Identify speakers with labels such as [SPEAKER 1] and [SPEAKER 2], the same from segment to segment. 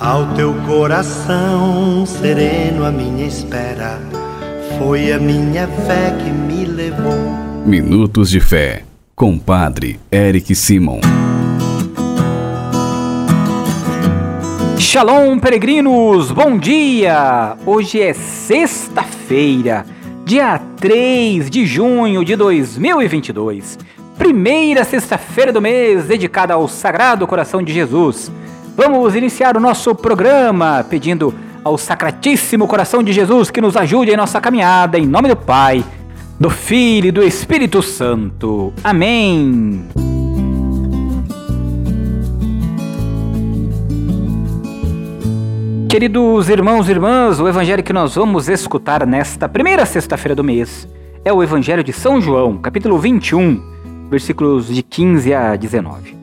[SPEAKER 1] Ao teu coração sereno, a minha espera foi a minha fé que me levou.
[SPEAKER 2] Minutos de Fé, com Padre Eric Simon.
[SPEAKER 3] Shalom, peregrinos! Bom dia! Hoje é sexta-feira, dia 3 de junho de 2022. Primeira sexta-feira do mês dedicada ao Sagrado Coração de Jesus. Vamos iniciar o nosso programa pedindo ao Sacratíssimo Coração de Jesus que nos ajude em nossa caminhada, em nome do Pai, do Filho e do Espírito Santo. Amém. Queridos irmãos e irmãs, o evangelho que nós vamos escutar nesta primeira sexta-feira do mês é o Evangelho de São João, capítulo 21, versículos de 15 a 19.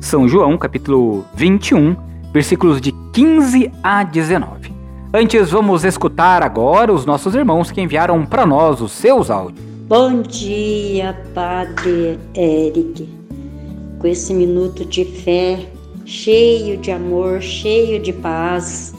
[SPEAKER 3] São João, capítulo 21, versículos de 15 a 19. Antes, vamos escutar agora os nossos irmãos que enviaram para nós os seus áudios.
[SPEAKER 4] Bom dia, Padre Eric. Com esse minuto de fé, cheio de amor, cheio de paz.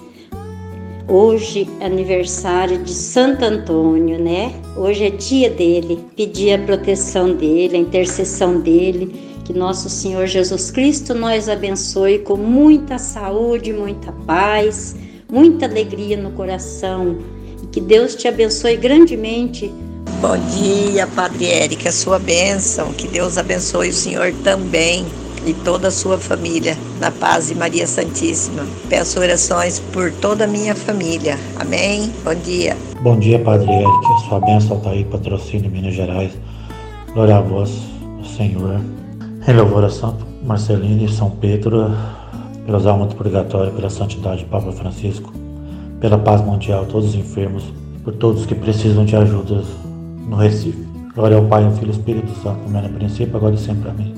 [SPEAKER 4] Hoje é aniversário de Santo Antônio, né? Hoje é dia dele. Pedir a proteção dele, a intercessão dele que nosso Senhor Jesus Cristo nos abençoe com muita saúde, muita paz, muita alegria no coração e que Deus te abençoe grandemente.
[SPEAKER 5] Bom dia, Padre Érica, a sua bênção. Que Deus abençoe o Senhor também e toda a sua família, na paz de Maria Santíssima. Peço orações por toda a minha família. Amém? Bom dia.
[SPEAKER 6] Bom dia, Padre Érica. Sua bênção está aí, patrocínio Minas Gerais. Glória a vós, Senhor. Em louvor a Santo Marcelino e São Pedro, pelas almas do purgatório, pela santidade de Papa Francisco, pela paz mundial, todos os enfermos, por todos que precisam de ajuda no Recife. Glória ao Pai, ao Filho e ao Espírito Santo, como era no princípio, agora e sempre. Amém.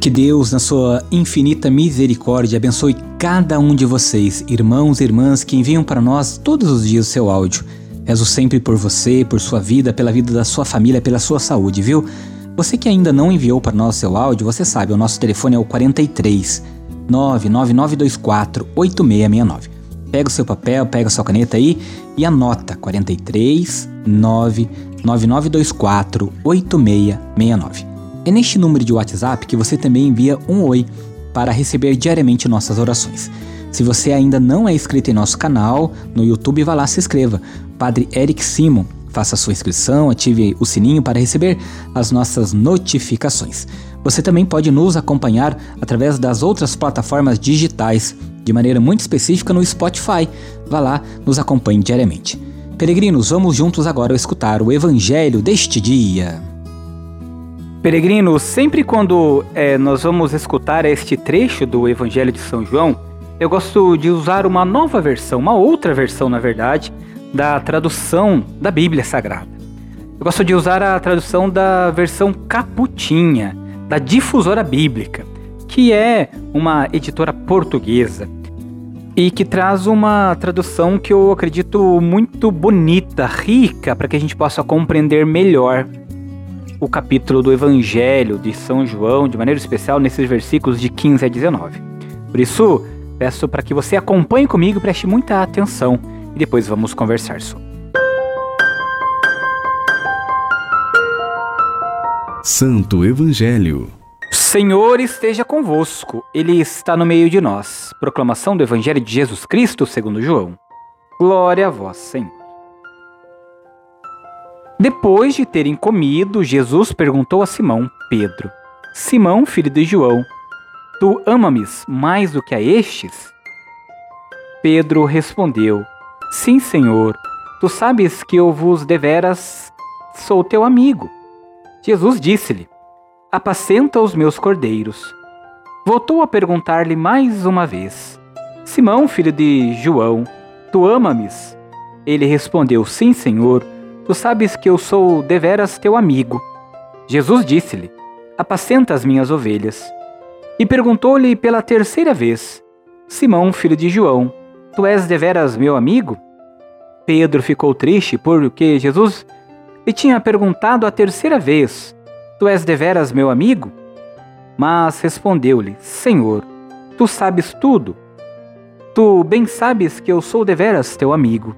[SPEAKER 3] Que Deus, na sua infinita misericórdia, abençoe cada um de vocês, irmãos e irmãs que enviam para nós todos os dias o seu áudio. Rezo sempre por você, por sua vida, pela vida da sua família, pela sua saúde, viu? Você que ainda não enviou para nós seu áudio, você sabe, o nosso telefone é o 43 99924 8669. Pega o seu papel, pega a sua caneta aí e anota 43 99924 8669. É neste número de WhatsApp que você também envia um oi para receber diariamente nossas orações. Se você ainda não é inscrito em nosso canal no YouTube, vá lá se inscreva. Padre Eric Simon Faça sua inscrição, ative o sininho para receber as nossas notificações. Você também pode nos acompanhar através das outras plataformas digitais, de maneira muito específica no Spotify. Vá lá, nos acompanhe diariamente. Peregrinos, vamos juntos agora escutar o Evangelho deste dia. Peregrinos, sempre quando é, nós vamos escutar este trecho do Evangelho de São João, eu gosto de usar uma nova versão, uma outra versão na verdade, da tradução da Bíblia Sagrada. Eu gosto de usar a tradução da versão Caputinha, da Difusora Bíblica, que é uma editora portuguesa e que traz uma tradução que eu acredito muito bonita, rica, para que a gente possa compreender melhor o capítulo do Evangelho de São João, de maneira especial nesses versículos de 15 a 19. Por isso, peço para que você acompanhe comigo e preste muita atenção e depois vamos conversar sobre.
[SPEAKER 2] Santo Evangelho.
[SPEAKER 3] Senhor esteja convosco, Ele está no meio de nós. Proclamação do Evangelho de Jesus Cristo segundo João. Glória a vós, Senhor. Depois de terem comido, Jesus perguntou a Simão, Pedro: Simão, filho de João, tu ama-me mais do que a estes? Pedro respondeu: Sim, Senhor, tu sabes que eu vos deveras sou teu amigo. Jesus disse-lhe: Apacenta os meus cordeiros. Voltou a perguntar-lhe mais uma vez: Simão, filho de João, tu ama-me? Ele respondeu: Sim, Senhor, tu sabes que eu sou deveras teu amigo. Jesus disse-lhe: Apacenta as minhas ovelhas. E perguntou-lhe pela terceira vez: Simão, filho de João, Tu és deveras meu amigo? Pedro ficou triste porque Jesus lhe tinha perguntado a terceira vez: Tu és deveras meu amigo? Mas respondeu-lhe: Senhor, tu sabes tudo. Tu bem sabes que eu sou deveras teu amigo.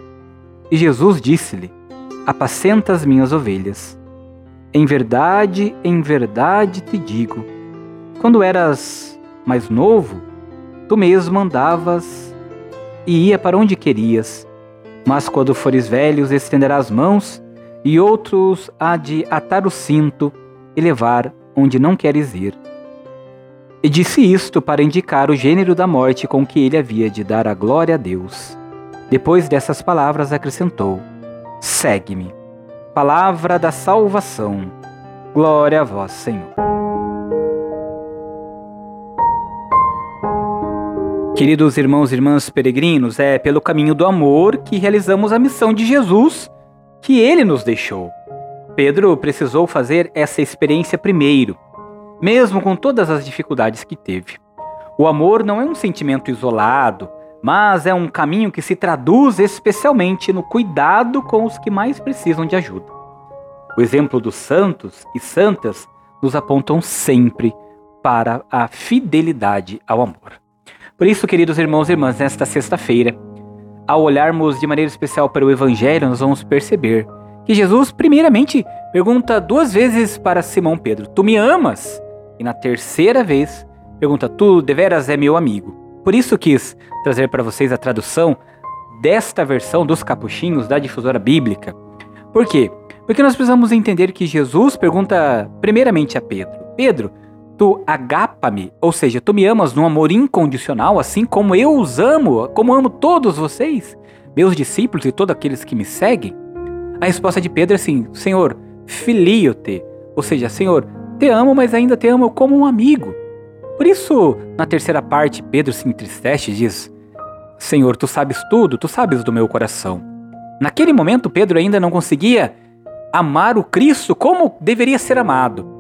[SPEAKER 3] E Jesus disse-lhe: Apacenta as minhas ovelhas. Em verdade, em verdade te digo: quando eras mais novo, tu mesmo andavas e ia para onde querias. Mas quando fores velhos, estenderás mãos e outros há de atar o cinto e levar onde não queres ir. E disse isto para indicar o gênero da morte com que ele havia de dar a glória a Deus. Depois dessas palavras acrescentou: Segue-me. Palavra da salvação. Glória a vós, Senhor. Queridos irmãos e irmãs peregrinos, é pelo caminho do amor que realizamos a missão de Jesus que ele nos deixou. Pedro precisou fazer essa experiência primeiro, mesmo com todas as dificuldades que teve. O amor não é um sentimento isolado, mas é um caminho que se traduz especialmente no cuidado com os que mais precisam de ajuda. O exemplo dos santos e santas nos apontam sempre para a fidelidade ao amor. Por isso, queridos irmãos e irmãs, nesta sexta-feira, ao olharmos de maneira especial para o Evangelho, nós vamos perceber que Jesus, primeiramente, pergunta duas vezes para Simão Pedro: Tu me amas? E na terceira vez, pergunta: Tu deveras é meu amigo? Por isso quis trazer para vocês a tradução desta versão dos capuchinhos da difusora bíblica. Por quê? Porque nós precisamos entender que Jesus pergunta primeiramente a Pedro: Pedro, tu agapa-me, ou seja, tu me amas num amor incondicional, assim como eu os amo, como amo todos vocês, meus discípulos e todos aqueles que me seguem? A resposta de Pedro é assim: Senhor, filio-te, ou seja, Senhor, te amo, mas ainda te amo como um amigo. Por isso, na terceira parte, Pedro se entristece e diz: Senhor, tu sabes tudo, tu sabes do meu coração. Naquele momento, Pedro ainda não conseguia amar o Cristo como deveria ser amado,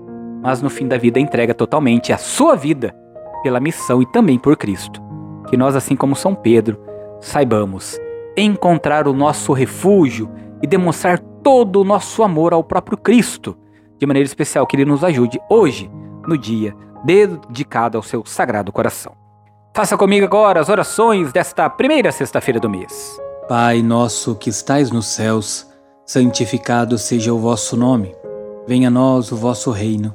[SPEAKER 3] mas no fim da vida entrega totalmente a sua vida pela missão e também por Cristo. Que nós, assim como São Pedro, saibamos encontrar o nosso refúgio e demonstrar todo o nosso amor ao próprio Cristo, de maneira especial que Ele nos ajude hoje, no dia dedicado ao seu sagrado coração. Faça comigo agora as orações desta primeira sexta-feira do mês.
[SPEAKER 7] Pai nosso que estais nos céus, santificado seja o vosso nome. Venha a nós o vosso reino.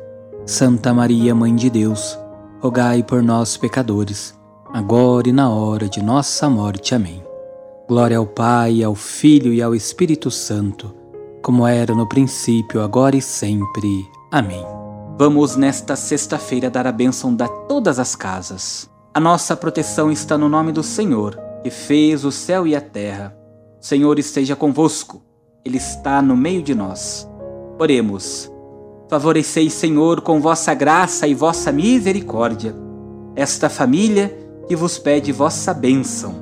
[SPEAKER 7] Santa Maria, Mãe de Deus, rogai por nós, pecadores, agora e na hora de nossa morte. Amém. Glória ao Pai, ao Filho e ao Espírito Santo, como era no princípio, agora e sempre. Amém.
[SPEAKER 3] Vamos nesta sexta-feira dar a bênção a todas as casas. A nossa proteção está no nome do Senhor, que fez o céu e a terra. Senhor esteja convosco, Ele está no meio de nós. Oremos. Favoreceis, Senhor, com vossa graça e vossa misericórdia, esta família que vos pede vossa bênção.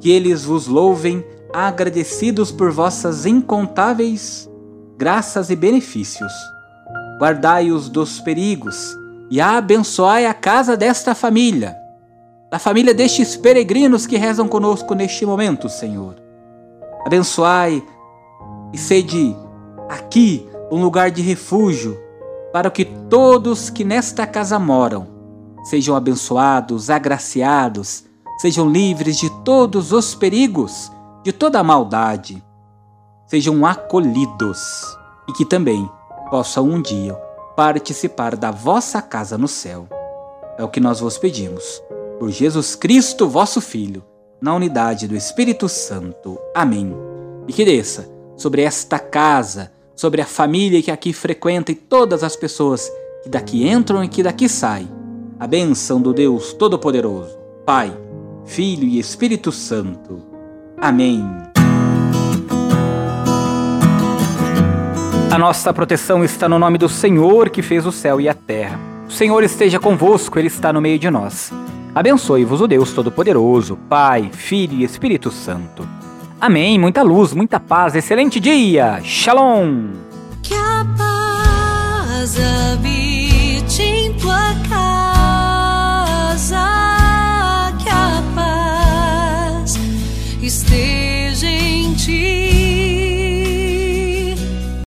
[SPEAKER 3] Que eles vos louvem, agradecidos por vossas incontáveis graças e benefícios. Guardai-os dos perigos e abençoai a casa desta família, da família destes peregrinos que rezam conosco neste momento, Senhor abençoai e sede aqui um lugar de refúgio para que todos que nesta casa moram sejam abençoados, agraciados, sejam livres de todos os perigos, de toda a maldade, sejam acolhidos e que também possam um dia participar da vossa casa no céu. É o que nós vos pedimos. Por Jesus Cristo, vosso Filho na unidade do Espírito Santo. Amém. E que desça sobre esta casa, sobre a família que aqui frequenta e todas as pessoas que daqui entram e que daqui saem, a bênção do Deus Todo-Poderoso, Pai, Filho e Espírito Santo. Amém. A nossa proteção está no nome do Senhor que fez o céu e a terra. O Senhor esteja convosco, Ele está no meio de nós. Abençoe-vos o Deus Todo-Poderoso, Pai, Filho e Espírito Santo. Amém. Muita luz, muita paz, excelente dia. Shalom.
[SPEAKER 8] Que a paz habite em tua casa,